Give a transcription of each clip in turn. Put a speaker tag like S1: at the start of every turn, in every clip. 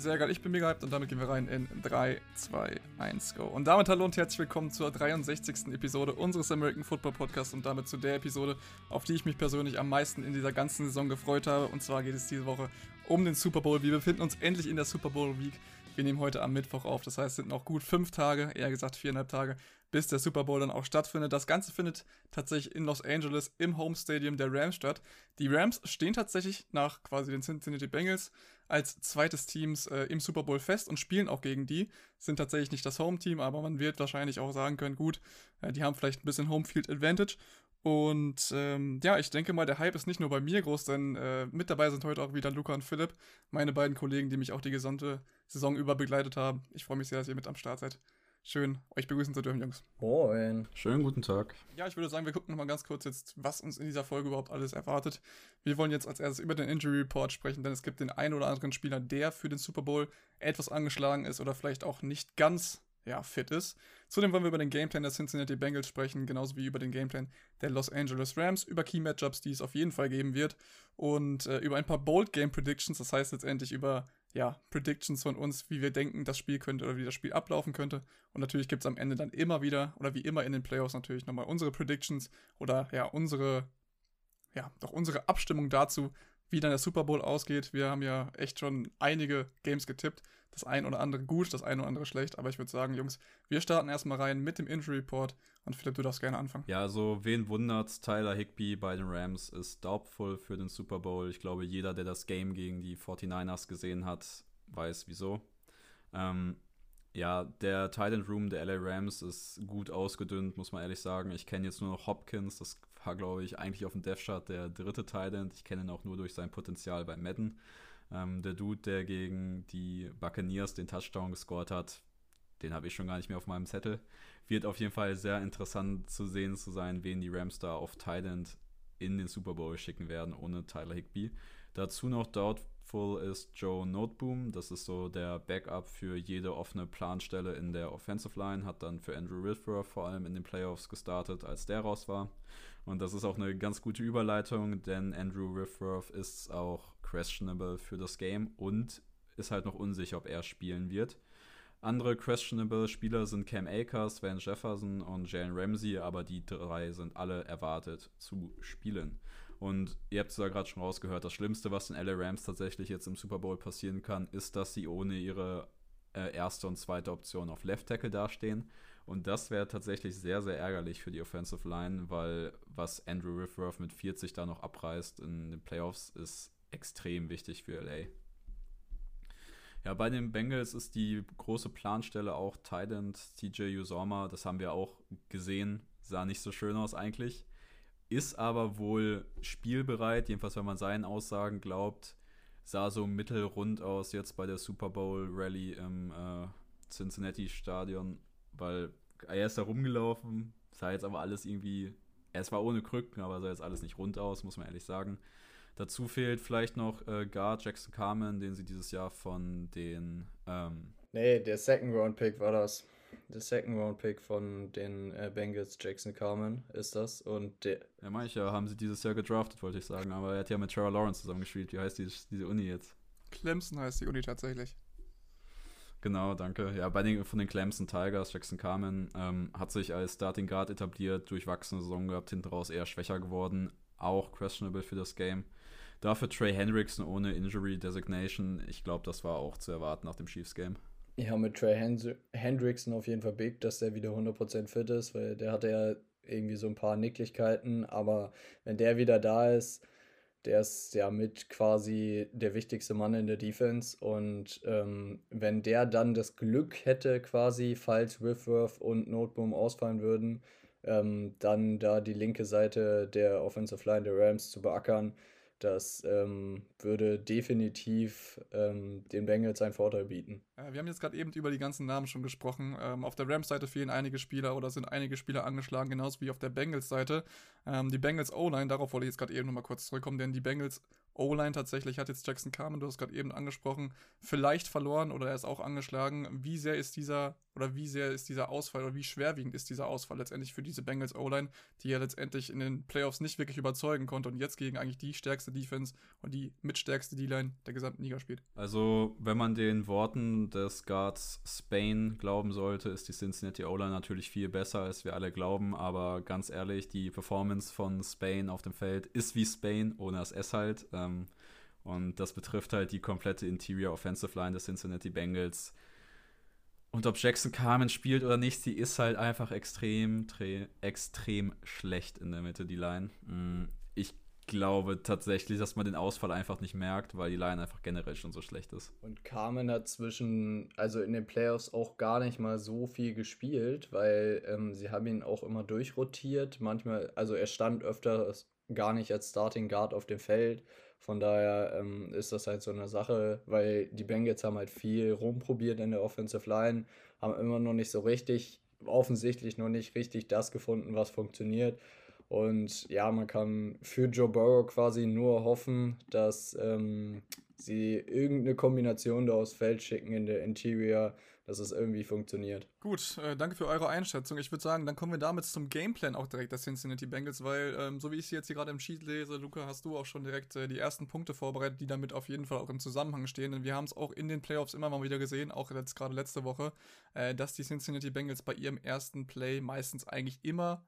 S1: Sehr geil, ich bin mega hyped und damit gehen wir rein in 3, 2, 1, go. Und damit hallo und herzlich willkommen zur 63. Episode unseres American Football Podcasts und damit zu der Episode, auf die ich mich persönlich am meisten in dieser ganzen Saison gefreut habe. Und zwar geht es diese Woche um den Super Bowl. Wir befinden uns endlich in der Super Bowl Week. Wir nehmen heute am Mittwoch auf, das heißt, es sind noch gut fünf Tage, eher gesagt viereinhalb Tage, bis der Super Bowl dann auch stattfindet. Das Ganze findet tatsächlich in Los Angeles im Home Stadium der Rams statt. Die Rams stehen tatsächlich nach quasi den Cincinnati Bengals als zweites Teams äh, im Super Bowl fest und spielen auch gegen die. Sind tatsächlich nicht das Home-Team, aber man wird wahrscheinlich auch sagen können, gut, äh, die haben vielleicht ein bisschen Homefield Advantage. Und ähm, ja, ich denke mal, der Hype ist nicht nur bei mir groß, denn äh, mit dabei sind heute auch wieder Luca und Philipp, meine beiden Kollegen, die mich auch die gesamte Saison über begleitet haben. Ich freue mich sehr, dass ihr mit am Start seid. Schön, euch begrüßen zu dürfen, Jungs.
S2: Moin.
S3: Schönen guten Tag.
S1: Ja, ich würde sagen, wir gucken nochmal ganz kurz jetzt, was uns in dieser Folge überhaupt alles erwartet. Wir wollen jetzt als erstes über den Injury Report sprechen, denn es gibt den einen oder anderen Spieler, der für den Super Bowl etwas angeschlagen ist oder vielleicht auch nicht ganz ja, fit ist. Zudem wollen wir über den Gameplan der Cincinnati Bengals sprechen, genauso wie über den Gameplan der Los Angeles Rams, über Key Matchups, die es auf jeden Fall geben wird und äh, über ein paar Bold Game Predictions, das heißt letztendlich über ja, Predictions von uns, wie wir denken, das Spiel könnte oder wie das Spiel ablaufen könnte. Und natürlich gibt es am Ende dann immer wieder, oder wie immer in den Playoffs natürlich nochmal unsere Predictions oder ja, unsere, ja, doch unsere Abstimmung dazu, wie dann der Super Bowl ausgeht. Wir haben ja echt schon einige Games getippt. Das ein oder andere gut, das ein oder andere schlecht. Aber ich würde sagen, Jungs, wir starten erstmal rein mit dem Injury Report. Und Philipp, du darfst gerne anfangen.
S3: Ja, also wen wundert's? Tyler Higby bei den Rams ist doubtful für den Super Bowl. Ich glaube, jeder, der das Game gegen die 49ers gesehen hat, weiß wieso. Ähm, ja, der Titan Room der LA Rams ist gut ausgedünnt, muss man ehrlich sagen. Ich kenne jetzt nur noch Hopkins, das war, glaube ich, eigentlich auf dem Death Chart der dritte Titan. Ich kenne ihn auch nur durch sein Potenzial bei Madden. Ähm, der Dude, der gegen die Buccaneers den Touchdown gescored hat, den habe ich schon gar nicht mehr auf meinem Zettel. Wird auf jeden Fall sehr interessant zu sehen zu sein, wen die Rams da auf Titan in den Super Bowl schicken werden, ohne Tyler Higby. Dazu noch dort Full ist Joe Noteboom. Das ist so der Backup für jede offene Planstelle in der Offensive Line. Hat dann für Andrew Whitworth vor allem in den Playoffs gestartet, als der raus war. Und das ist auch eine ganz gute Überleitung, denn Andrew Whitworth ist auch questionable für das Game und ist halt noch unsicher, ob er spielen wird. Andere questionable Spieler sind Cam Akers, Van Jefferson und Jalen Ramsey, aber die drei sind alle erwartet zu spielen. Und ihr habt es ja gerade schon rausgehört, das Schlimmste, was den LA Rams tatsächlich jetzt im Super Bowl passieren kann, ist, dass sie ohne ihre äh, erste und zweite Option auf Left Tackle dastehen. Und das wäre tatsächlich sehr, sehr ärgerlich für die Offensive Line, weil was Andrew Whitworth mit 40 da noch abreißt in den Playoffs, ist extrem wichtig für LA. Ja, bei den Bengals ist die große Planstelle auch Tident, TJ Usoma. Das haben wir auch gesehen. Sah nicht so schön aus eigentlich ist aber wohl spielbereit, jedenfalls wenn man seinen Aussagen glaubt. Sah so mittelrund aus jetzt bei der Super Bowl Rally im äh, Cincinnati Stadion, weil er ist da rumgelaufen, sah jetzt aber alles irgendwie, es war ohne Krücken, aber sah jetzt alles nicht rund aus, muss man ehrlich sagen. Dazu fehlt vielleicht noch äh, Guard Jackson Carmen, den sie dieses Jahr von den. Ähm
S2: nee, der Second Round Pick war das der Second Round Pick von den äh, Bengals, Jackson Carmen, ist das. Und der.
S3: Ja, manche haben sie dieses Jahr gedraftet, wollte ich sagen. Aber er hat ja mit Trevor Lawrence zusammengespielt. Wie heißt die, diese Uni jetzt?
S1: Clemson heißt die Uni tatsächlich.
S3: Genau, danke. Ja, bei den, von den Clemson Tigers, Jackson Carmen, ähm, hat sich als Starting Guard etabliert, durchwachsene Saison gehabt, hinten raus eher schwächer geworden. Auch questionable für das Game. Dafür Trey Hendrickson ohne Injury Designation. Ich glaube, das war auch zu erwarten nach dem Chiefs Game.
S2: Ja, mit Trey Hend Hendrickson auf jeden Fall big, dass der wieder 100% fit ist, weil der hatte ja irgendwie so ein paar Nicklichkeiten, aber wenn der wieder da ist, der ist ja mit quasi der wichtigste Mann in der Defense und ähm, wenn der dann das Glück hätte, quasi, falls Whitworth und Noteboom ausfallen würden, ähm, dann da die linke Seite der Offensive Line der Rams zu beackern, das ähm, würde definitiv ähm, den Bengals einen Vorteil bieten.
S1: wir haben jetzt gerade eben über die ganzen Namen schon gesprochen. Ähm, auf der Rams-Seite fehlen einige Spieler oder sind einige Spieler angeschlagen, genauso wie auf der Bengals-Seite. Ähm, die Bengals O-Line, darauf wollte ich jetzt gerade eben nochmal kurz zurückkommen, denn die Bengals O-Line tatsächlich hat jetzt Jackson Carmen, du hast gerade eben angesprochen, vielleicht verloren oder er ist auch angeschlagen. Wie sehr ist dieser oder wie sehr ist dieser Ausfall oder wie schwerwiegend ist dieser Ausfall letztendlich für diese Bengals O-Line, die ja letztendlich in den Playoffs nicht wirklich überzeugen konnte und jetzt gegen eigentlich die stärkste Defense und die mitstärkste D-Line der gesamten Liga spielt.
S3: Also, wenn man den Worten des Guards Spain glauben sollte, ist die Cincinnati O-Line natürlich viel besser, als wir alle glauben. Aber ganz ehrlich, die Performance von Spain auf dem Feld ist wie Spain, ohne das S halt. Ähm, und das betrifft halt die komplette Interior Offensive Line des Cincinnati Bengals. Und ob Jackson Carmen spielt oder nicht, sie ist halt einfach extrem, extrem schlecht in der Mitte, die Line. Mm, ich glaube tatsächlich, dass man den Ausfall einfach nicht merkt, weil die Line einfach generell schon so schlecht ist.
S2: Und Carmen hat zwischen, also in den Playoffs auch gar nicht mal so viel gespielt, weil ähm, sie haben ihn auch immer durchrotiert. Manchmal, also er stand öfter gar nicht als Starting Guard auf dem Feld. Von daher ähm, ist das halt so eine Sache, weil die Bengals haben halt viel rumprobiert in der Offensive Line, haben immer noch nicht so richtig, offensichtlich noch nicht richtig das gefunden, was funktioniert. Und ja, man kann für Joe Burrow quasi nur hoffen, dass ähm, sie irgendeine Kombination da aufs Feld schicken in der Interior, dass es irgendwie funktioniert.
S1: Gut, äh, danke für eure Einschätzung. Ich würde sagen, dann kommen wir damit zum Gameplan auch direkt der Cincinnati Bengals, weil ähm, so wie ich sie jetzt hier gerade im Sheet lese, Luca, hast du auch schon direkt äh, die ersten Punkte vorbereitet, die damit auf jeden Fall auch im Zusammenhang stehen. Denn wir haben es auch in den Playoffs immer mal wieder gesehen, auch jetzt gerade letzte Woche, äh, dass die Cincinnati Bengals bei ihrem ersten Play meistens eigentlich immer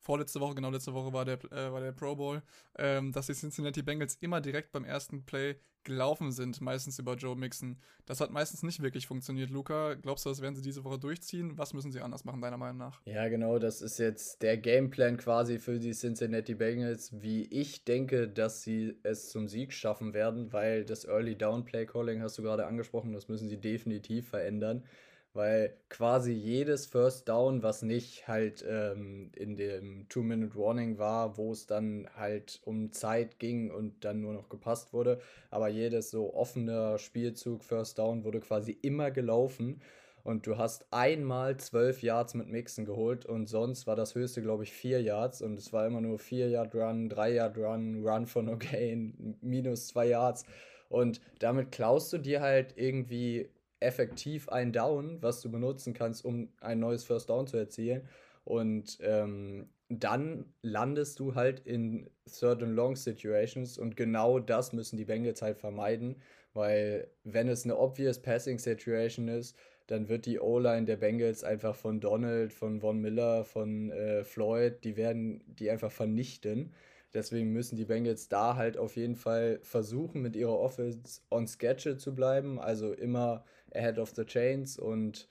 S1: vorletzte Woche, genau letzte Woche war der, äh, war der Pro Bowl, ähm, dass die Cincinnati Bengals immer direkt beim ersten Play gelaufen sind, meistens über Joe Mixon. Das hat meistens nicht wirklich funktioniert. Luca, glaubst du, das werden sie diese Woche durchziehen? Was müssen sie anders machen, deiner Meinung nach?
S2: Ja, genau, das ist jetzt der Gameplan quasi für die Cincinnati Bengals, wie ich denke, dass sie es zum Sieg schaffen werden, weil das Early Down Play Calling hast du gerade angesprochen, das müssen sie definitiv verändern weil quasi jedes First Down, was nicht halt ähm, in dem Two-Minute-Warning war, wo es dann halt um Zeit ging und dann nur noch gepasst wurde, aber jedes so offene Spielzug, First Down, wurde quasi immer gelaufen. Und du hast einmal zwölf Yards mit Mixen geholt und sonst war das höchste, glaube ich, vier Yards. Und es war immer nur vier Yard Run, drei Yard Run, Run for no gain, minus zwei Yards. Und damit klaust du dir halt irgendwie effektiv ein Down, was du benutzen kannst, um ein neues First Down zu erzielen. Und ähm, dann landest du halt in Third and Long Situations und genau das müssen die Bengals halt vermeiden, weil wenn es eine obvious Passing Situation ist, dann wird die O-Line der Bengals einfach von Donald, von Von Miller, von äh, Floyd, die werden die einfach vernichten. Deswegen müssen die Bengals da halt auf jeden Fall versuchen, mit ihrer Offense on schedule zu bleiben, also immer ahead of the chains und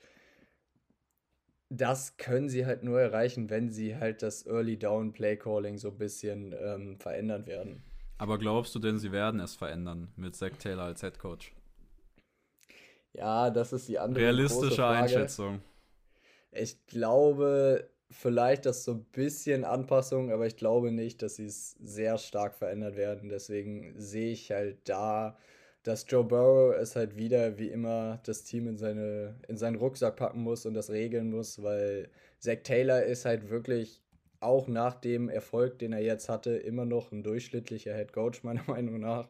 S2: das können sie halt nur erreichen, wenn sie halt das Early Down Play Calling so ein bisschen ähm, verändern werden.
S3: Aber glaubst du denn, sie werden es verändern mit Zach Taylor als Head Coach?
S2: Ja, das ist die andere
S3: realistische Einschätzung.
S2: Ich glaube, vielleicht das so ein bisschen Anpassung, aber ich glaube nicht, dass sie es sehr stark verändert werden. Deswegen sehe ich halt da, dass Joe Burrow es halt wieder wie immer das Team in, seine, in seinen Rucksack packen muss und das regeln muss, weil Zach Taylor ist halt wirklich auch nach dem Erfolg, den er jetzt hatte, immer noch ein durchschnittlicher Head Coach, meiner Meinung nach.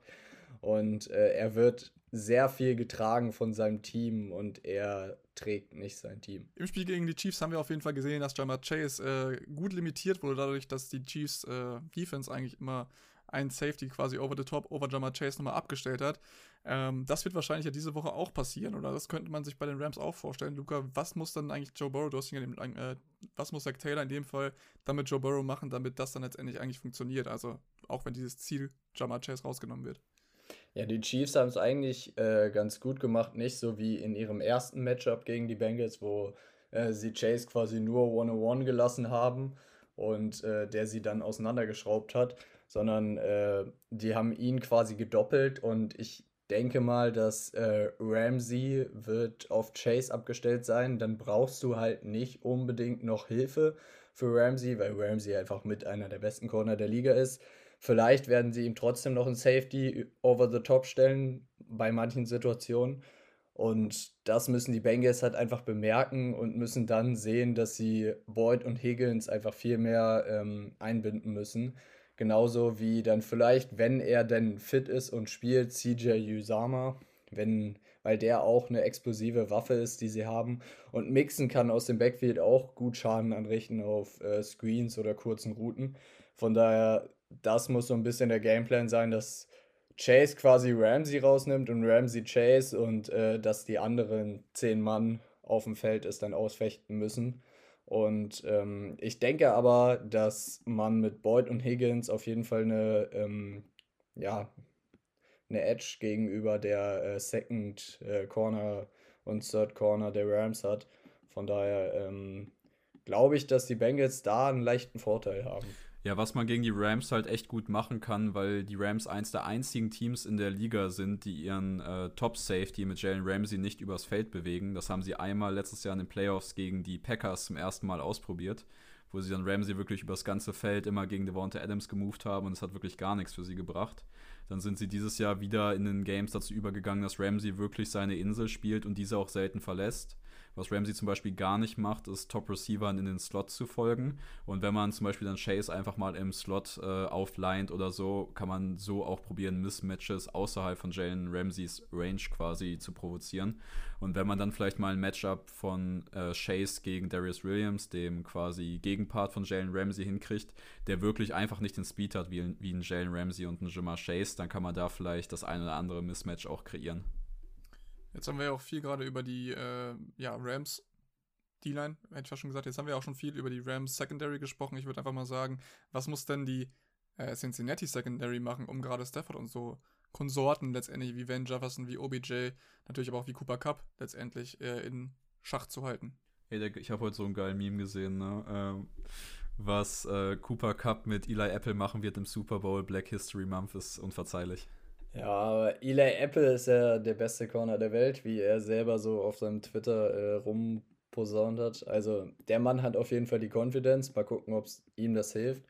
S2: Und äh, er wird sehr viel getragen von seinem Team und er trägt nicht sein Team.
S1: Im Spiel gegen die Chiefs haben wir auf jeden Fall gesehen, dass Jamar Chase äh, gut limitiert wurde, dadurch, dass die Chiefs äh, Defense eigentlich immer einen Safety quasi over the top, over Jamar Chase nochmal abgestellt hat. Ähm, das wird wahrscheinlich ja diese Woche auch passieren, oder das könnte man sich bei den Rams auch vorstellen. Luca, was muss dann eigentlich Joe Burrow, du hast ihn äh, was muss Zach Taylor in dem Fall damit Joe Burrow machen, damit das dann letztendlich eigentlich funktioniert? Also auch wenn dieses Ziel Jamar Chase rausgenommen wird.
S2: Ja, die Chiefs haben es eigentlich äh, ganz gut gemacht, nicht so wie in ihrem ersten Matchup gegen die Bengals, wo äh, sie Chase quasi nur One-on-One gelassen haben und äh, der sie dann auseinandergeschraubt hat, sondern äh, die haben ihn quasi gedoppelt und ich denke mal, dass äh, Ramsey wird auf Chase abgestellt sein, dann brauchst du halt nicht unbedingt noch Hilfe für Ramsey, weil Ramsey einfach mit einer der besten Corner der Liga ist. Vielleicht werden sie ihm trotzdem noch ein Safety over the top stellen bei manchen Situationen. Und das müssen die Bengals halt einfach bemerken und müssen dann sehen, dass sie Boyd und Higgins einfach viel mehr ähm, einbinden müssen. Genauso wie dann vielleicht, wenn er denn fit ist und spielt, CJ Usama, wenn, weil der auch eine explosive Waffe ist, die sie haben. Und Mixen kann aus dem Backfield auch gut Schaden anrichten auf äh, Screens oder kurzen Routen. Von daher das muss so ein bisschen der Gameplan sein, dass Chase quasi Ramsey rausnimmt und Ramsey Chase und äh, dass die anderen zehn Mann auf dem Feld es dann ausfechten müssen. Und ähm, ich denke aber, dass man mit Boyd und Higgins auf jeden Fall eine, ähm, ja, eine Edge gegenüber der äh, Second äh, Corner und Third Corner der Rams hat. Von daher ähm, glaube ich, dass die Bengals da einen leichten Vorteil haben.
S3: Ja, was man gegen die Rams halt echt gut machen kann, weil die Rams eins der einzigen Teams in der Liga sind, die ihren äh, Top-Safety mit Jalen Ramsey nicht übers Feld bewegen. Das haben sie einmal letztes Jahr in den Playoffs gegen die Packers zum ersten Mal ausprobiert, wo sie dann Ramsey wirklich übers ganze Feld immer gegen Devonta Adams gemoved haben und es hat wirklich gar nichts für sie gebracht. Dann sind sie dieses Jahr wieder in den Games dazu übergegangen, dass Ramsey wirklich seine Insel spielt und diese auch selten verlässt. Was Ramsey zum Beispiel gar nicht macht, ist Top-Receivern in den Slot zu folgen. Und wenn man zum Beispiel dann Chase einfach mal im Slot äh, auflined oder so, kann man so auch probieren, Mismatches außerhalb von Jalen Ramseys Range quasi zu provozieren. Und wenn man dann vielleicht mal ein Matchup von äh, Chase gegen Darius Williams, dem quasi Gegenpart von Jalen Ramsey, hinkriegt, der wirklich einfach nicht den Speed hat wie, wie ein Jalen Ramsey und ein Jamar Chase, dann kann man da vielleicht das ein oder andere Mismatch auch kreieren.
S1: Jetzt haben wir ja auch viel gerade über die äh, ja, Rams D-Line, hätte ich fast schon gesagt. Jetzt haben wir auch schon viel über die Rams Secondary gesprochen. Ich würde einfach mal sagen, was muss denn die äh, Cincinnati Secondary machen, um gerade Stafford und so Konsorten letztendlich wie Van Jefferson, wie OBJ, natürlich aber auch wie Cooper Cup letztendlich äh, in Schach zu halten.
S3: Hey, ich habe heute so einen geilen Meme gesehen, ne? Ähm, was äh, Cooper Cup mit Eli Apple machen wird im Super Bowl Black History Month ist unverzeihlich.
S2: Ja, aber Eli Apple ist ja der beste Corner der Welt, wie er selber so auf seinem Twitter äh, rumposaunt hat. Also der Mann hat auf jeden Fall die Confidence. Mal gucken, ob ihm das hilft.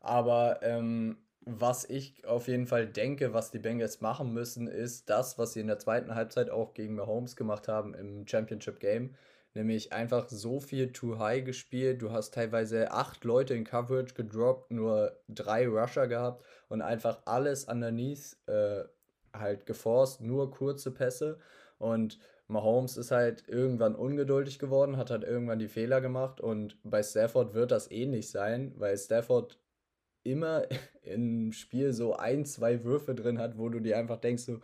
S2: Aber ähm, was ich auf jeden Fall denke, was die Bengals machen müssen, ist das, was sie in der zweiten Halbzeit auch gegen Mahomes gemacht haben im Championship Game. Nämlich einfach so viel too high gespielt. Du hast teilweise acht Leute in Coverage gedroppt, nur drei Rusher gehabt und einfach alles underneath äh, halt geforst, nur kurze Pässe. Und Mahomes ist halt irgendwann ungeduldig geworden, hat halt irgendwann die Fehler gemacht und bei Stafford wird das ähnlich sein, weil Stafford immer im Spiel so ein, zwei Würfe drin hat, wo du dir einfach denkst, so,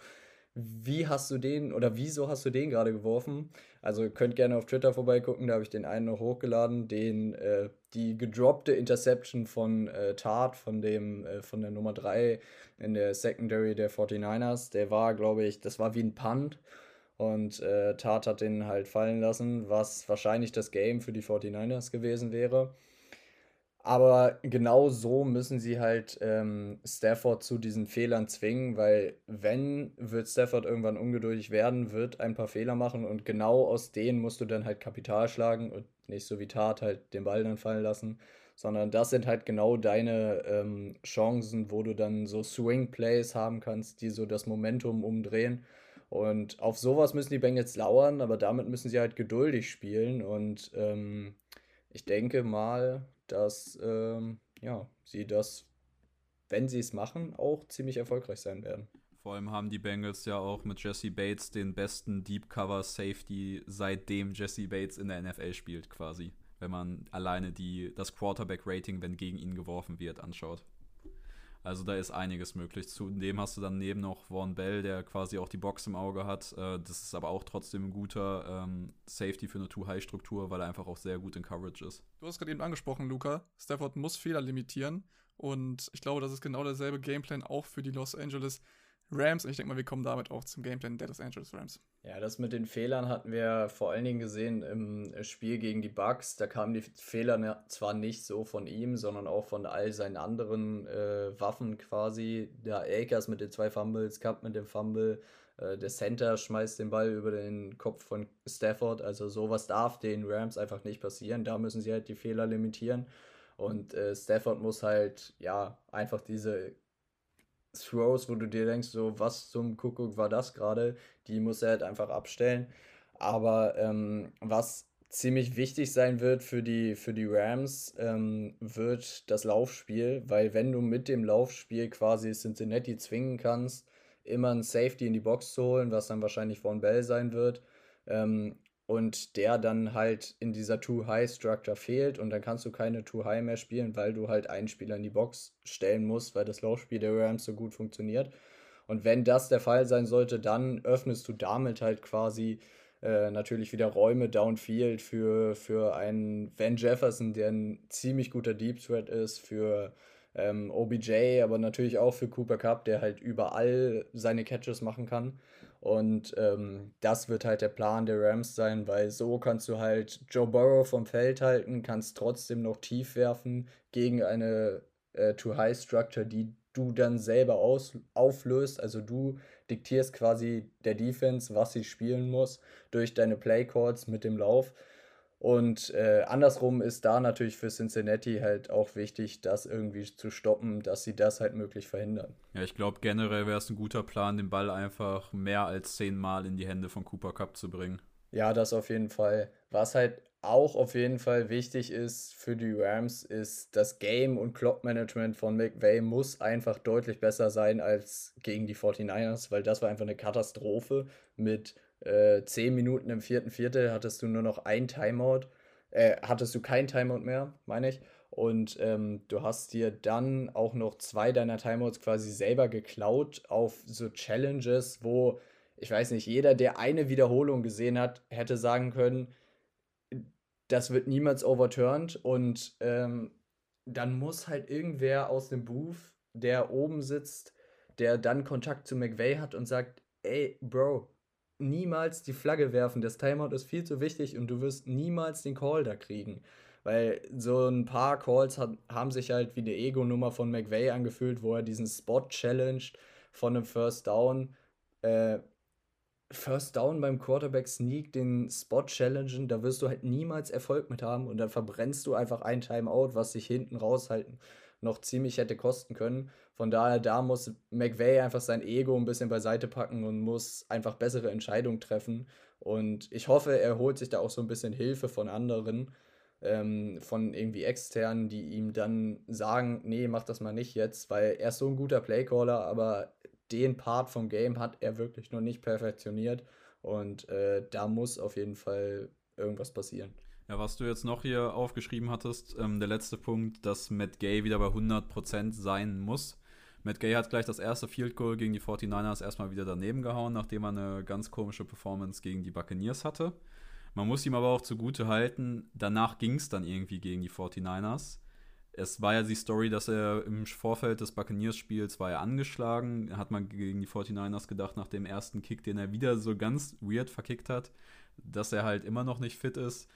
S2: wie hast du den oder wieso hast du den gerade geworfen? Also könnt gerne auf Twitter vorbeigucken, da habe ich den einen noch hochgeladen, den äh, die gedroppte Interception von äh, Tart, von dem äh, von der Nummer 3 in der Secondary der 49ers, der war, glaube ich, das war wie ein Punt und äh, Tart hat den halt fallen lassen, was wahrscheinlich das Game für die 49ers gewesen wäre. Aber genau so müssen sie halt ähm, Stafford zu diesen Fehlern zwingen, weil wenn wird Stafford irgendwann ungeduldig werden, wird ein paar Fehler machen und genau aus denen musst du dann halt Kapital schlagen und nicht so wie Tat halt den Ball dann fallen lassen, sondern das sind halt genau deine ähm, Chancen, wo du dann so Swing Plays haben kannst, die so das Momentum umdrehen. Und auf sowas müssen die Bengals lauern, aber damit müssen sie halt geduldig spielen und ähm, ich denke mal, dass ähm, ja, sie das, wenn sie es machen, auch ziemlich erfolgreich sein werden.
S3: Vor allem haben die Bengals ja auch mit Jesse Bates den besten Deep Cover Safety, seitdem Jesse Bates in der NFL spielt, quasi. Wenn man alleine die, das Quarterback-Rating, wenn gegen ihn geworfen wird, anschaut. Also da ist einiges möglich. Zudem hast du dann neben noch Vaughn Bell, der quasi auch die Box im Auge hat. Äh, das ist aber auch trotzdem ein guter ähm, Safety für eine Too-High-Struktur, weil er einfach auch sehr gut in Coverage ist.
S1: Du hast gerade eben angesprochen, Luca. Stafford muss Fehler limitieren. Und ich glaube, das ist genau derselbe Gameplan auch für die Los Angeles Rams. Und ich denke mal, wir kommen damit auch zum Gameplan der Los Angeles Rams.
S2: Ja, das mit den Fehlern hatten wir vor allen Dingen gesehen im Spiel gegen die Bucks. Da kamen die Fehler zwar nicht so von ihm, sondern auch von all seinen anderen äh, Waffen quasi. Der Akers mit den zwei Fumbles, Cup mit dem Fumble, äh, der Center schmeißt den Ball über den Kopf von Stafford. Also sowas darf den Rams einfach nicht passieren. Da müssen sie halt die Fehler limitieren. Und äh, Stafford muss halt, ja, einfach diese Throws, wo du dir denkst, so, was zum Kuckuck war das gerade, die muss er halt einfach abstellen. Aber ähm, was ziemlich wichtig sein wird für die, für die Rams, ähm, wird das Laufspiel, weil wenn du mit dem Laufspiel quasi Cincinnati zwingen kannst, immer ein Safety in die Box zu holen, was dann wahrscheinlich von Bell sein wird, ähm, und der dann halt in dieser Too-High-Structure fehlt und dann kannst du keine Too-High mehr spielen, weil du halt einen Spieler in die Box stellen musst, weil das Laufspiel der Rams so gut funktioniert. Und wenn das der Fall sein sollte, dann öffnest du damit halt quasi äh, natürlich wieder Räume downfield für, für einen Van Jefferson, der ein ziemlich guter Deep Threat ist, für ähm, OBJ, aber natürlich auch für Cooper Cup, der halt überall seine Catches machen kann. Und ähm, das wird halt der Plan der Rams sein, weil so kannst du halt Joe Burrow vom Feld halten, kannst trotzdem noch tief werfen gegen eine äh, Too-High-Structure, die du dann selber aus, auflöst. Also du diktierst quasi der Defense, was sie spielen muss, durch deine Playcourts mit dem Lauf. Und äh, andersrum ist da natürlich für Cincinnati halt auch wichtig, das irgendwie zu stoppen, dass sie das halt möglich verhindern.
S3: Ja, ich glaube generell wäre es ein guter Plan, den Ball einfach mehr als zehnmal in die Hände von Cooper Cup zu bringen.
S2: Ja, das auf jeden Fall. Was halt auch auf jeden Fall wichtig ist für die Rams, ist das Game- und Clock-Management von McVay muss einfach deutlich besser sein als gegen die 49ers, weil das war einfach eine Katastrophe mit äh, 10 Minuten im vierten Viertel hattest du nur noch ein Timeout, äh, hattest du kein Timeout mehr, meine ich. Und ähm, du hast dir dann auch noch zwei deiner Timeouts quasi selber geklaut auf so Challenges, wo, ich weiß nicht, jeder, der eine Wiederholung gesehen hat, hätte sagen können, das wird niemals overturned. Und ähm, dann muss halt irgendwer aus dem Booth, der oben sitzt, der dann Kontakt zu McVay hat und sagt, ey, Bro, niemals die Flagge werfen. Das Timeout ist viel zu wichtig und du wirst niemals den Call da kriegen. Weil so ein paar Calls hat, haben sich halt wie eine Ego-Nummer von McVay angefühlt, wo er diesen Spot challenged von einem First Down. Äh, First Down beim Quarterback Sneak, den Spot challengen, da wirst du halt niemals Erfolg mit haben und dann verbrennst du einfach ein Timeout, was sich hinten raushalten noch ziemlich hätte kosten können. Von daher, da muss McVay einfach sein Ego ein bisschen beiseite packen und muss einfach bessere Entscheidungen treffen. Und ich hoffe, er holt sich da auch so ein bisschen Hilfe von anderen, ähm, von irgendwie externen, die ihm dann sagen, nee, mach das mal nicht jetzt, weil er ist so ein guter Playcaller, aber den Part vom Game hat er wirklich noch nicht perfektioniert. Und äh, da muss auf jeden Fall irgendwas passieren.
S3: Ja, was du jetzt noch hier aufgeschrieben hattest, ähm, der letzte Punkt, dass Matt Gay wieder bei 100% sein muss. Matt Gay hat gleich das erste Field Goal gegen die 49ers erstmal wieder daneben gehauen, nachdem er eine ganz komische Performance gegen die Buccaneers hatte. Man muss ihm aber auch zugute halten, danach ging es dann irgendwie gegen die 49ers. Es war ja die Story, dass er im Vorfeld des Buccaneers-Spiels war er angeschlagen. Hat man gegen die 49ers gedacht, nach dem ersten Kick, den er wieder so ganz weird verkickt hat, dass er halt immer noch nicht fit ist.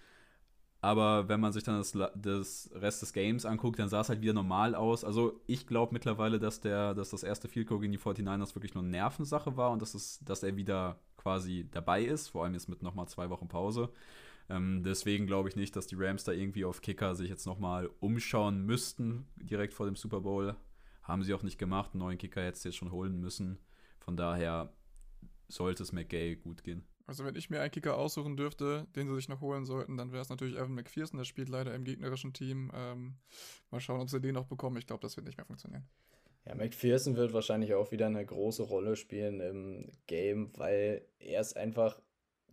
S3: Aber wenn man sich dann das, das Rest des Games anguckt, dann sah es halt wieder normal aus. Also ich glaube mittlerweile, dass, der, dass das erste Field Goal gegen die 49ers wirklich nur Nervensache war und dass, es, dass er wieder quasi dabei ist, vor allem jetzt mit nochmal zwei Wochen Pause. Ähm, deswegen glaube ich nicht, dass die Rams da irgendwie auf Kicker sich jetzt nochmal umschauen müssten, direkt vor dem Super Bowl. Haben sie auch nicht gemacht. Einen neuen Kicker hätte es jetzt schon holen müssen. Von daher sollte es McGay gut gehen.
S1: Also wenn ich mir einen Kicker aussuchen dürfte, den sie sich noch holen sollten, dann wäre es natürlich Evan McPherson. Der spielt leider im gegnerischen Team. Ähm, mal schauen, ob sie den noch bekommen. Ich glaube, das wird nicht mehr funktionieren.
S2: Ja, McPherson wird wahrscheinlich auch wieder eine große Rolle spielen im Game, weil er ist einfach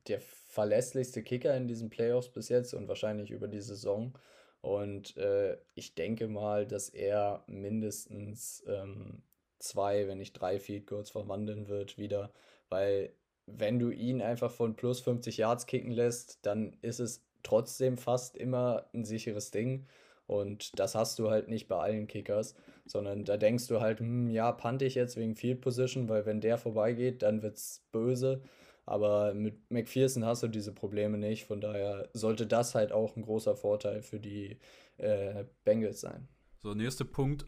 S2: der verlässlichste Kicker in diesen Playoffs bis jetzt und wahrscheinlich über die Saison. Und äh, ich denke mal, dass er mindestens ähm, zwei, wenn nicht drei Field Goals verwandeln wird wieder, weil wenn du ihn einfach von plus 50 Yards kicken lässt, dann ist es trotzdem fast immer ein sicheres Ding. Und das hast du halt nicht bei allen Kickers, sondern da denkst du halt, hm, ja, pante ich jetzt wegen Field Position, weil wenn der vorbeigeht, dann wird es böse. Aber mit McPherson hast du diese Probleme nicht. Von daher sollte das halt auch ein großer Vorteil für die äh, Bengals sein.
S3: So, nächster Punkt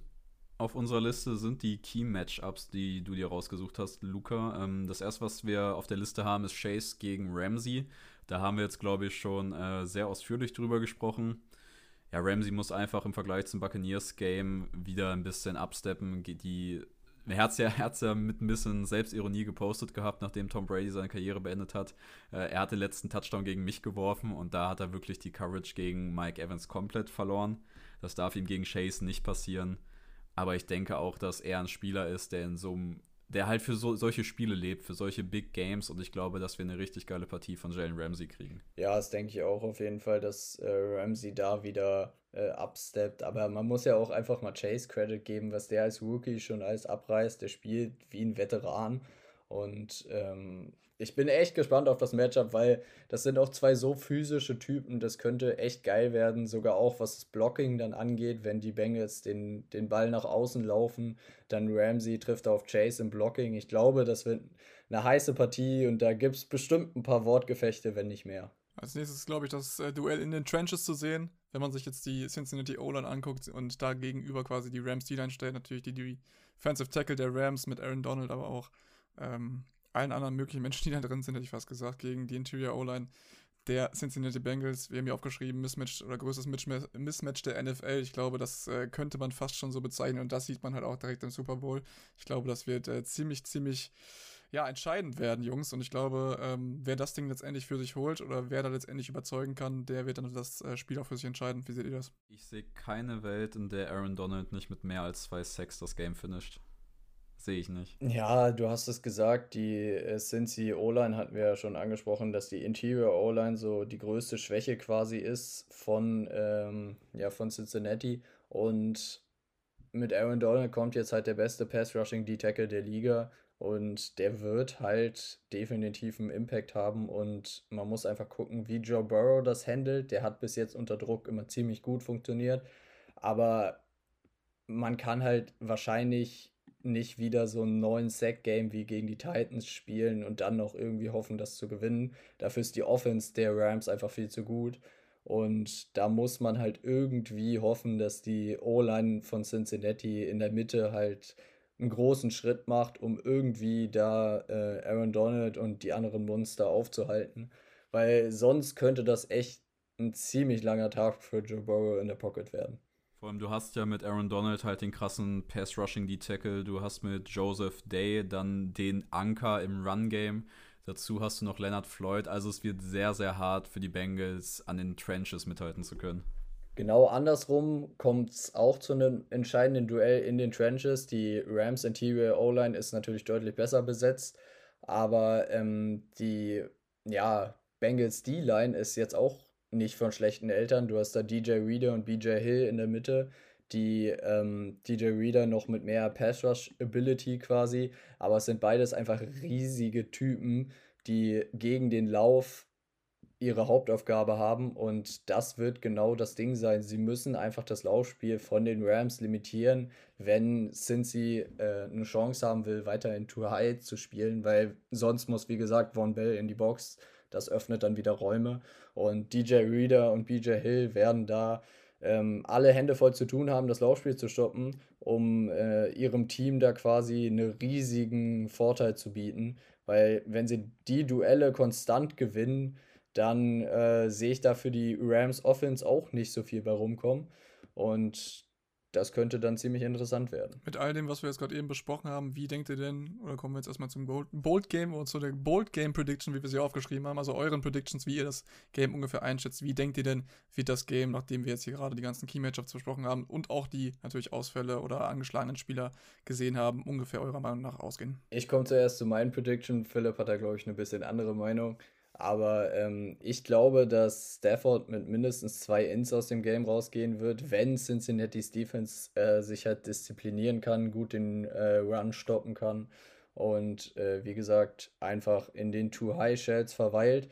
S3: auf unserer Liste sind die Key-Matchups, die du dir rausgesucht hast, Luca. Ähm, das erste, was wir auf der Liste haben, ist Chase gegen Ramsey. Da haben wir jetzt, glaube ich, schon äh, sehr ausführlich drüber gesprochen. Ja, Ramsey muss einfach im Vergleich zum Buccaneers-Game wieder ein bisschen absteppen. Die er hat ja, ja mit ein bisschen Selbstironie gepostet gehabt, nachdem Tom Brady seine Karriere beendet hat. Äh, er hat den letzten Touchdown gegen mich geworfen und da hat er wirklich die Coverage gegen Mike Evans komplett verloren. Das darf ihm gegen Chase nicht passieren. Aber ich denke auch, dass er ein Spieler ist, der in so einem der halt für so, solche Spiele lebt, für solche Big Games. Und ich glaube, dass wir eine richtig geile Partie von Jalen Ramsey kriegen.
S2: Ja, das denke ich auch auf jeden Fall, dass äh, Ramsey da wieder äh, upsteppt, aber man muss ja auch einfach mal Chase Credit geben, was der als Rookie schon alles abreißt, der spielt wie ein Veteran und ähm, ich bin echt gespannt auf das Matchup, weil das sind auch zwei so physische Typen, das könnte echt geil werden, sogar auch was das Blocking dann angeht, wenn die Bengals den, den Ball nach außen laufen, dann Ramsey trifft auf Chase im Blocking. Ich glaube, das wird eine heiße Partie und da gibt es bestimmt ein paar Wortgefechte, wenn nicht mehr.
S1: Als nächstes glaube ich das äh, Duell in den Trenches zu sehen, wenn man sich jetzt die Cincinnati O-Line anguckt und da gegenüber quasi die Rams D-Line stellt, natürlich die, die Defensive Tackle der Rams mit Aaron Donald, aber auch ähm, allen anderen möglichen Menschen, die da drin sind, hätte ich fast gesagt, gegen die Interior O-Line der Cincinnati Bengals. Wir haben ja aufgeschrieben, Mismatch oder größtes Mismatch der NFL. Ich glaube, das äh, könnte man fast schon so bezeichnen und das sieht man halt auch direkt im Super Bowl. Ich glaube, das wird äh, ziemlich, ziemlich ja, entscheidend werden, Jungs. Und ich glaube, ähm, wer das Ding letztendlich für sich holt oder wer da letztendlich überzeugen kann, der wird dann das äh, Spiel auch für sich entscheiden. Wie seht ihr das?
S3: Ich sehe keine Welt, in der Aaron Donald nicht mit mehr als zwei Sacks das Game finisht. Sehe ich nicht.
S2: Ja, du hast es gesagt, die äh, Cincy O-Line hatten wir ja schon angesprochen, dass die Interior O-Line so die größte Schwäche quasi ist von, ähm, ja, von Cincinnati. Und mit Aaron Donald kommt jetzt halt der beste Pass-Rushing-D-Tackle der Liga. Und der wird halt definitiv einen Impact haben. Und man muss einfach gucken, wie Joe Burrow das handelt. Der hat bis jetzt unter Druck immer ziemlich gut funktioniert. Aber man kann halt wahrscheinlich nicht wieder so einen neuen Sack-Game wie gegen die Titans spielen und dann noch irgendwie hoffen, das zu gewinnen. Dafür ist die Offense der Rams einfach viel zu gut. Und da muss man halt irgendwie hoffen, dass die O-Line von Cincinnati in der Mitte halt einen großen Schritt macht, um irgendwie da äh, Aaron Donald und die anderen Monster aufzuhalten. Weil sonst könnte das echt ein ziemlich langer Tag für Joe Burrow in der Pocket werden.
S3: Vor allem, du hast ja mit Aaron Donald halt den krassen Pass-Rushing-D-Tackle, du hast mit Joseph Day dann den Anker im Run-Game. Dazu hast du noch Leonard Floyd, also es wird sehr, sehr hart für die Bengals, an den Trenches mithalten zu können.
S2: Genau andersrum kommt es auch zu einem entscheidenden Duell in den Trenches. Die Rams Interior O-Line ist natürlich deutlich besser besetzt, aber ähm, die ja, Bengals D-Line ist jetzt auch nicht von schlechten Eltern. Du hast da DJ Reader und BJ Hill in der Mitte, die ähm, DJ Reader noch mit mehr Pass Rush Ability quasi, aber es sind beides einfach riesige Typen, die gegen den Lauf ihre Hauptaufgabe haben und das wird genau das Ding sein. Sie müssen einfach das Laufspiel von den Rams limitieren, wenn Cincy äh, eine Chance haben will, weiter in Too High zu spielen, weil sonst muss, wie gesagt, Von Bell in die Box das öffnet dann wieder Räume. Und DJ Reader und BJ Hill werden da ähm, alle Hände voll zu tun haben, das Laufspiel zu stoppen, um äh, ihrem Team da quasi einen riesigen Vorteil zu bieten. Weil wenn sie die Duelle konstant gewinnen, dann äh, sehe ich da für die Rams Offense auch nicht so viel bei rumkommen. Und das könnte dann ziemlich interessant werden.
S1: Mit all dem, was wir jetzt gerade eben besprochen haben, wie denkt ihr denn, oder kommen wir jetzt erstmal zum Bold, Bold Game und zu der Bold Game Prediction, wie wir sie aufgeschrieben haben, also euren Predictions, wie ihr das Game ungefähr einschätzt. Wie denkt ihr denn, wie das Game, nachdem wir jetzt hier gerade die ganzen Key Matchups besprochen haben und auch die natürlich Ausfälle oder angeschlagenen Spieler gesehen haben, ungefähr eurer Meinung nach ausgehen?
S2: Ich komme zuerst zu meinen Prediction. Philipp hat da, glaube ich, eine bisschen andere Meinung. Aber ähm, ich glaube, dass Stafford mit mindestens zwei Ins aus dem Game rausgehen wird, wenn Cincinnati's Defense äh, sich halt disziplinieren kann, gut den äh, Run stoppen kann und äh, wie gesagt einfach in den Too-High-Shells verweilt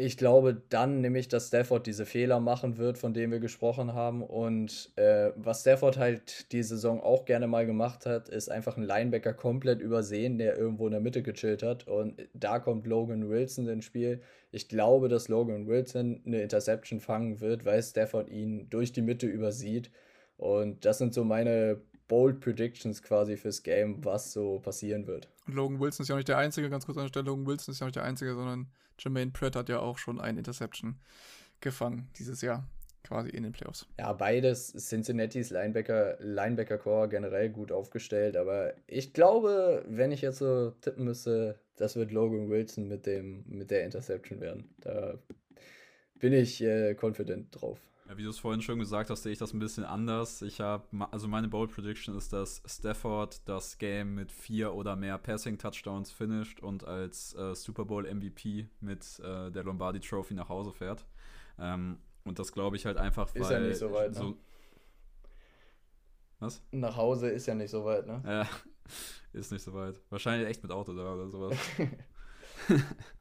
S2: ich glaube dann nämlich, dass Stafford diese Fehler machen wird, von denen wir gesprochen haben. Und äh, was Stafford halt die Saison auch gerne mal gemacht hat, ist einfach einen Linebacker komplett übersehen, der irgendwo in der Mitte gechillt hat. Und da kommt Logan Wilson ins Spiel. Ich glaube, dass Logan Wilson eine Interception fangen wird, weil Stafford ihn durch die Mitte übersieht. Und das sind so meine Bold Predictions quasi fürs Game, was so passieren wird.
S1: Und Logan Wilson ist ja auch nicht der Einzige, ganz kurz an der Stelle, Logan Wilson ist ja auch nicht der Einzige, sondern Jermaine Pratt hat ja auch schon ein Interception gefangen dieses Jahr, quasi in den Playoffs.
S2: Ja, beides Cincinnati's Linebacker, Linebacker Core generell gut aufgestellt, aber ich glaube, wenn ich jetzt so tippen müsste, das wird Logan Wilson mit dem mit der Interception werden. Da bin ich äh, confident drauf.
S3: Ja, wie du es vorhin schon gesagt hast, sehe ich das ein bisschen anders. Ich habe, also meine Bold Prediction ist, dass Stafford das Game mit vier oder mehr Passing Touchdowns finisht und als äh, Super Bowl MVP mit äh, der Lombardi Trophy nach Hause fährt. Ähm, und das glaube ich halt einfach,
S2: weil. Ist ja nicht so weit, ne?
S3: Was?
S2: Nach Hause ist ja nicht so weit, ne?
S3: Ja, ist nicht so weit. Wahrscheinlich echt mit Auto da oder sowas.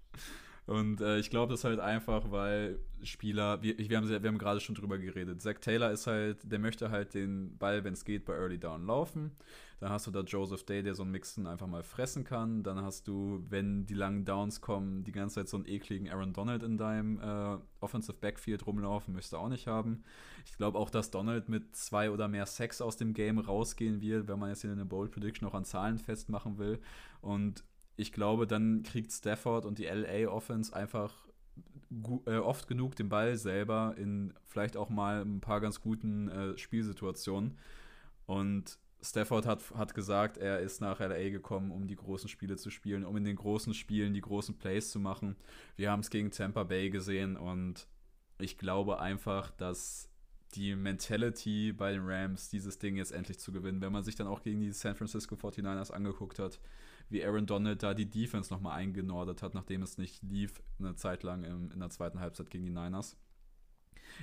S3: Und äh, ich glaube das halt einfach, weil Spieler, wir, wir haben, wir haben gerade schon drüber geredet. Zach Taylor ist halt, der möchte halt den Ball, wenn es geht, bei Early Down laufen. Dann hast du da Joseph Day, der so einen Mixen einfach mal fressen kann. Dann hast du, wenn die langen Downs kommen, die ganze Zeit so einen ekligen Aaron Donald in deinem äh, Offensive Backfield rumlaufen, du auch nicht haben. Ich glaube auch, dass Donald mit zwei oder mehr Sex aus dem Game rausgehen wird, wenn man jetzt hier eine Bold Prediction noch an Zahlen festmachen will. Und ich glaube, dann kriegt Stafford und die LA Offense einfach äh, oft genug den Ball selber in vielleicht auch mal ein paar ganz guten äh, Spielsituationen. Und Stafford hat, hat gesagt, er ist nach LA gekommen, um die großen Spiele zu spielen, um in den großen Spielen die großen Plays zu machen. Wir haben es gegen Tampa Bay gesehen und ich glaube einfach, dass die Mentality bei den Rams, dieses Ding jetzt endlich zu gewinnen, wenn man sich dann auch gegen die San Francisco 49ers angeguckt hat, wie Aaron Donald da die Defense nochmal eingenordet hat, nachdem es nicht lief, eine Zeit lang im, in der zweiten Halbzeit gegen die Niners.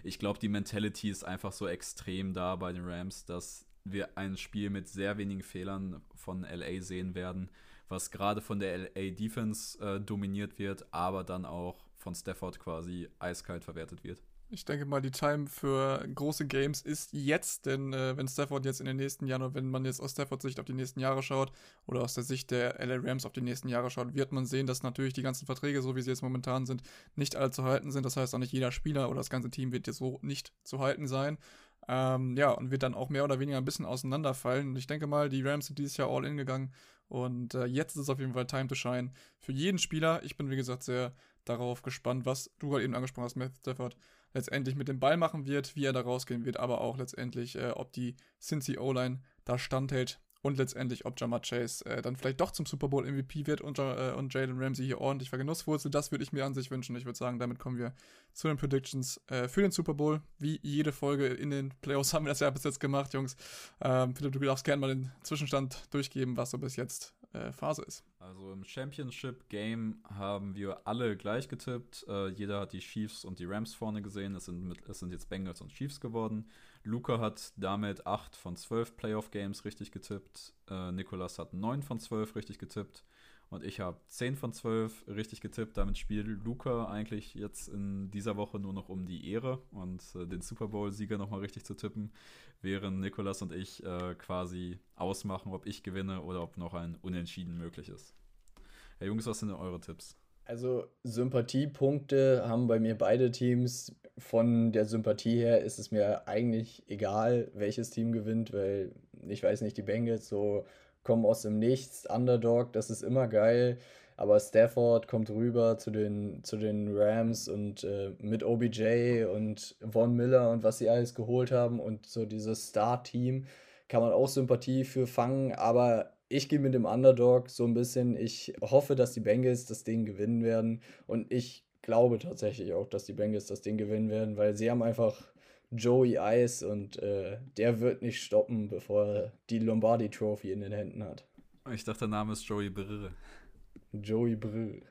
S3: Ich glaube, die Mentality ist einfach so extrem da bei den Rams, dass wir ein Spiel mit sehr wenigen Fehlern von LA sehen werden, was gerade von der LA Defense äh, dominiert wird, aber dann auch von Stafford quasi eiskalt verwertet wird.
S1: Ich denke mal, die Time für große Games ist jetzt, denn äh, wenn Stafford jetzt in den nächsten Jahren, oder wenn man jetzt aus Staffords Sicht auf die nächsten Jahre schaut oder aus der Sicht der LA Rams auf die nächsten Jahre schaut, wird man sehen, dass natürlich die ganzen Verträge, so wie sie jetzt momentan sind, nicht alle zu halten sind. Das heißt auch nicht jeder Spieler oder das ganze Team wird jetzt so nicht zu halten sein. Ähm, ja, und wird dann auch mehr oder weniger ein bisschen auseinanderfallen. Und ich denke mal, die Rams sind dieses Jahr all in gegangen. Und äh, jetzt ist es auf jeden Fall Time to Shine für jeden Spieler. Ich bin, wie gesagt, sehr darauf gespannt, was du gerade eben angesprochen hast, Matthew Stafford, letztendlich mit dem Ball machen wird, wie er da rausgehen wird, aber auch letztendlich, äh, ob die Cincy O-Line da standhält und letztendlich, ob Jamar Chase äh, dann vielleicht doch zum Super Bowl MVP wird und, äh, und Jalen Ramsey hier ordentlich vergenusswurzelt. Das würde ich mir an sich wünschen. Ich würde sagen, damit kommen wir zu den Predictions äh, für den Super Bowl. Wie jede Folge in den Playoffs haben wir das ja bis jetzt gemacht, Jungs. Ähm, Philipp, du darfst gerne mal den Zwischenstand durchgeben, was so bis jetzt äh, Phase ist.
S3: Also im Championship Game haben wir alle gleich getippt. Äh, jeder hat die Chiefs und die Rams vorne gesehen. Es sind, mit, es sind jetzt Bengals und Chiefs geworden. Luca hat damit 8 von 12 Playoff-Games richtig getippt. Äh, Nikolas hat 9 von 12 richtig getippt. Und ich habe 10 von 12 richtig getippt. Damit spielt Luca eigentlich jetzt in dieser Woche nur noch um die Ehre und äh, den Super Bowl-Sieger nochmal richtig zu tippen, während Nikolas und ich äh, quasi ausmachen, ob ich gewinne oder ob noch ein Unentschieden möglich ist. Herr Jungs, was sind denn eure Tipps?
S2: Also Sympathiepunkte haben bei mir beide Teams. Von der Sympathie her ist es mir eigentlich egal, welches Team gewinnt, weil ich weiß nicht, die Bengals so kommen aus dem Nichts, Underdog, das ist immer geil. Aber Stafford kommt rüber zu den, zu den Rams und äh, mit OBJ und Von Miller und was sie alles geholt haben und so dieses Star-Team kann man auch Sympathie für fangen, aber ich gehe mit dem Underdog so ein bisschen. Ich hoffe, dass die Bengals das Ding gewinnen werden. Und ich glaube tatsächlich auch, dass die Bengals das Ding gewinnen werden, weil sie haben einfach Joey Ice und äh, der wird nicht stoppen, bevor er die Lombardi Trophy in den Händen hat.
S3: Ich dachte, der Name ist Joey Brille.
S2: Joey Brille.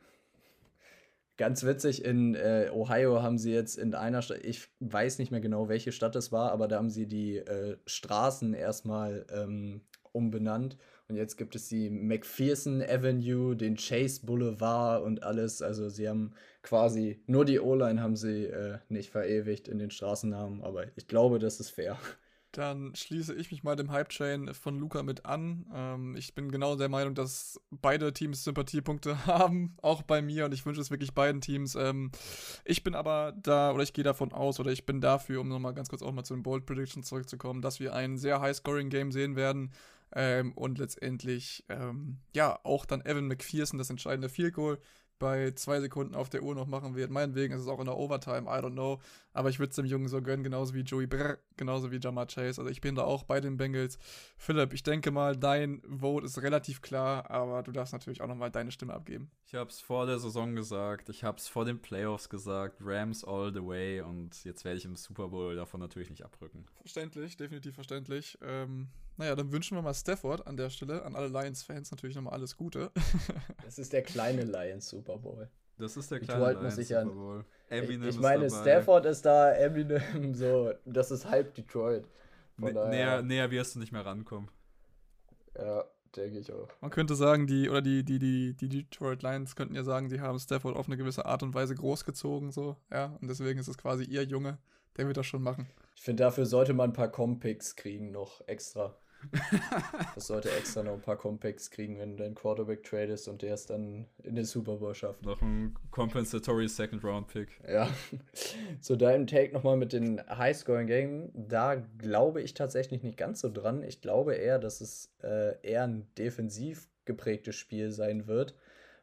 S2: Ganz witzig, in äh, Ohio haben sie jetzt in einer Stadt, ich weiß nicht mehr genau, welche Stadt es war, aber da haben sie die äh, Straßen erstmal ähm, umbenannt und jetzt gibt es die McPherson Avenue, den Chase Boulevard und alles. Also sie haben quasi nur die O-Line haben sie äh, nicht verewigt in den Straßennamen, aber ich glaube, das ist fair.
S1: Dann schließe ich mich mal dem Hype-Chain von Luca mit an. Ähm, ich bin genau der Meinung, dass beide Teams Sympathiepunkte haben, auch bei mir, und ich wünsche es wirklich beiden Teams. Ähm, ich bin aber da, oder ich gehe davon aus, oder ich bin dafür, um nochmal ganz kurz auch mal zu den Bold Predictions zurückzukommen, dass wir ein sehr High-Scoring-Game sehen werden. Ähm, und letztendlich, ähm, ja, auch dann Evan McPherson, das entscheidende Field Goal bei zwei Sekunden auf der Uhr noch machen wird. Meinetwegen ist es auch in der Overtime, I don't know. Aber ich würde es dem Jungen so gönnen, genauso wie Joey Brr, genauso wie Jamar Chase. Also ich bin da auch bei den Bengals. Philipp, ich denke mal, dein Vote ist relativ klar, aber du darfst natürlich auch nochmal deine Stimme abgeben.
S3: Ich habe es vor der Saison gesagt, ich habe es vor den Playoffs gesagt, Rams all the way und jetzt werde ich im Super Bowl davon natürlich nicht abrücken.
S1: Verständlich, definitiv verständlich. Ähm, naja, dann wünschen wir mal Stafford an der Stelle, an alle Lions-Fans natürlich nochmal alles Gute.
S2: das ist der kleine Lions Super Bowl.
S3: Das ist der kleine
S2: Detroit muss ich an. Eminem ich, ich meine, dabei. Stafford ist da, Eminem, so, das ist halb Detroit.
S3: näher, näher wirst du nicht mehr rankommen.
S2: Ja, denke ich auch.
S1: Man könnte sagen, die, oder die, die, die, die Detroit Lions könnten ja sagen, sie haben Stafford auf eine gewisse Art und Weise großgezogen, so, ja, und deswegen ist es quasi ihr Junge, der wird das schon machen.
S2: Ich finde, dafür sollte man ein paar Compicks kriegen noch extra. das sollte extra noch ein paar Compacts kriegen, wenn du deinen Quarterback tradest und der es dann in den Super Bowl schafft.
S3: Noch ein compensatory Second Round Pick.
S2: Ja. Zu deinem Take nochmal mit den Highscoring Game. Da glaube ich tatsächlich nicht ganz so dran. Ich glaube eher, dass es äh, eher ein defensiv geprägtes Spiel sein wird,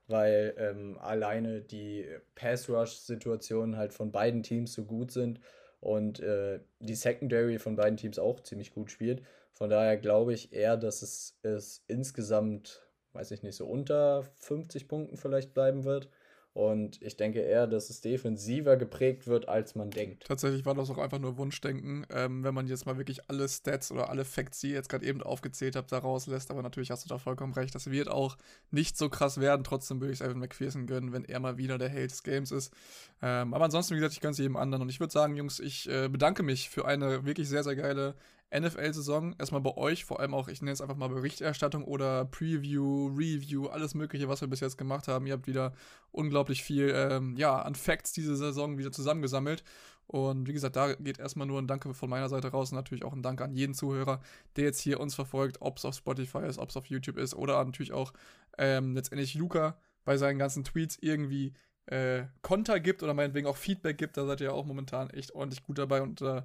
S2: weil ähm, alleine die Pass-Rush-Situationen halt von beiden Teams so gut sind und äh, die Secondary von beiden Teams auch ziemlich gut spielt. Von daher glaube ich eher, dass es, es insgesamt, weiß ich nicht, so unter 50 Punkten vielleicht bleiben wird. Und ich denke eher, dass es defensiver geprägt wird, als man denkt.
S1: Tatsächlich war das auch einfach nur Wunschdenken, ähm, wenn man jetzt mal wirklich alle Stats oder alle Facts, die ihr jetzt gerade eben aufgezählt habt, da rauslässt. Aber natürlich hast du da vollkommen recht. Das wird auch nicht so krass werden. Trotzdem würde ich es Evan McPherson gönnen, wenn er mal wieder der Held des Games ist. Ähm, aber ansonsten, wie gesagt, ich gönne es jedem anderen. Und ich würde sagen, Jungs, ich äh, bedanke mich für eine wirklich sehr, sehr geile NFL-Saison. Erstmal bei euch, vor allem auch, ich nenne es einfach mal Berichterstattung oder Preview, Review, alles Mögliche, was wir bis jetzt gemacht haben. Ihr habt wieder unglaublich viel ähm, ja, an Facts diese Saison wieder zusammengesammelt. Und wie gesagt, da geht erstmal nur ein Danke von meiner Seite raus und natürlich auch ein Danke an jeden Zuhörer, der jetzt hier uns verfolgt, ob es auf Spotify ist, ob es auf YouTube ist oder natürlich auch ähm, letztendlich Luca bei seinen ganzen Tweets irgendwie äh, Konter gibt oder meinetwegen auch Feedback gibt. Da seid ihr ja auch momentan echt ordentlich gut dabei und äh,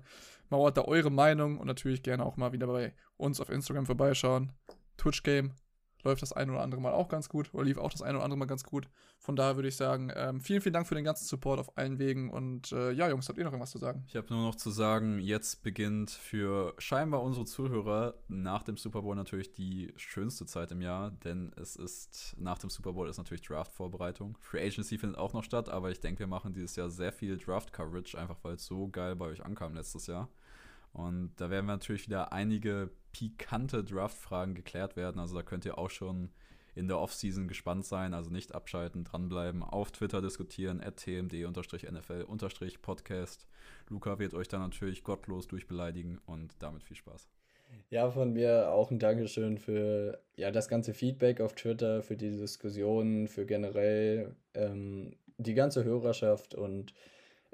S1: mauert da eure Meinung und natürlich gerne auch mal wieder bei uns auf Instagram vorbeischauen. Twitch Game läuft das ein oder andere Mal auch ganz gut oder lief auch das ein oder andere Mal ganz gut. Von daher würde ich sagen, ähm, vielen, vielen Dank für den ganzen Support auf allen Wegen und äh, ja, Jungs, habt ihr noch irgendwas zu sagen?
S3: Ich habe nur noch zu sagen, jetzt beginnt für scheinbar unsere Zuhörer nach dem Super Bowl natürlich die schönste Zeit im Jahr, denn es ist nach dem Super Bowl ist natürlich Draft-Vorbereitung. Free Agency findet auch noch statt, aber ich denke, wir machen dieses Jahr sehr viel Draft-Coverage, einfach weil es so geil bei euch ankam letztes Jahr. Und da werden wir natürlich wieder einige pikante Draft-Fragen geklärt werden. Also da könnt ihr auch schon in der Offseason gespannt sein. Also nicht abschalten, dranbleiben, auf Twitter diskutieren, at tmd-nfl-podcast. Luca wird euch dann natürlich gottlos durchbeleidigen und damit viel Spaß.
S2: Ja, von mir auch ein Dankeschön für ja, das ganze Feedback auf Twitter, für die Diskussionen, für generell ähm, die ganze Hörerschaft und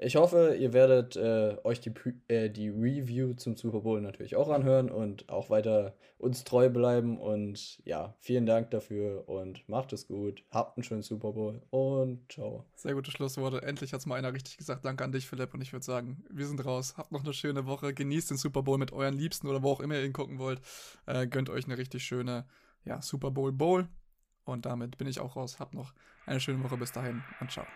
S2: ich hoffe, ihr werdet äh, euch die, äh, die Review zum Super Bowl natürlich auch anhören und auch weiter uns treu bleiben. Und ja, vielen Dank dafür und macht es gut. Habt einen schönen Super Bowl und ciao.
S1: Sehr gute Schlussworte. Endlich hat es mal einer richtig gesagt. Danke an dich, Philipp. Und ich würde sagen, wir sind raus. Habt noch eine schöne Woche. Genießt den Super Bowl mit euren Liebsten oder wo auch immer ihr ihn gucken wollt. Äh, gönnt euch eine richtig schöne ja, Super Bowl Bowl. Und damit bin ich auch raus. Habt noch eine schöne Woche bis dahin und ciao.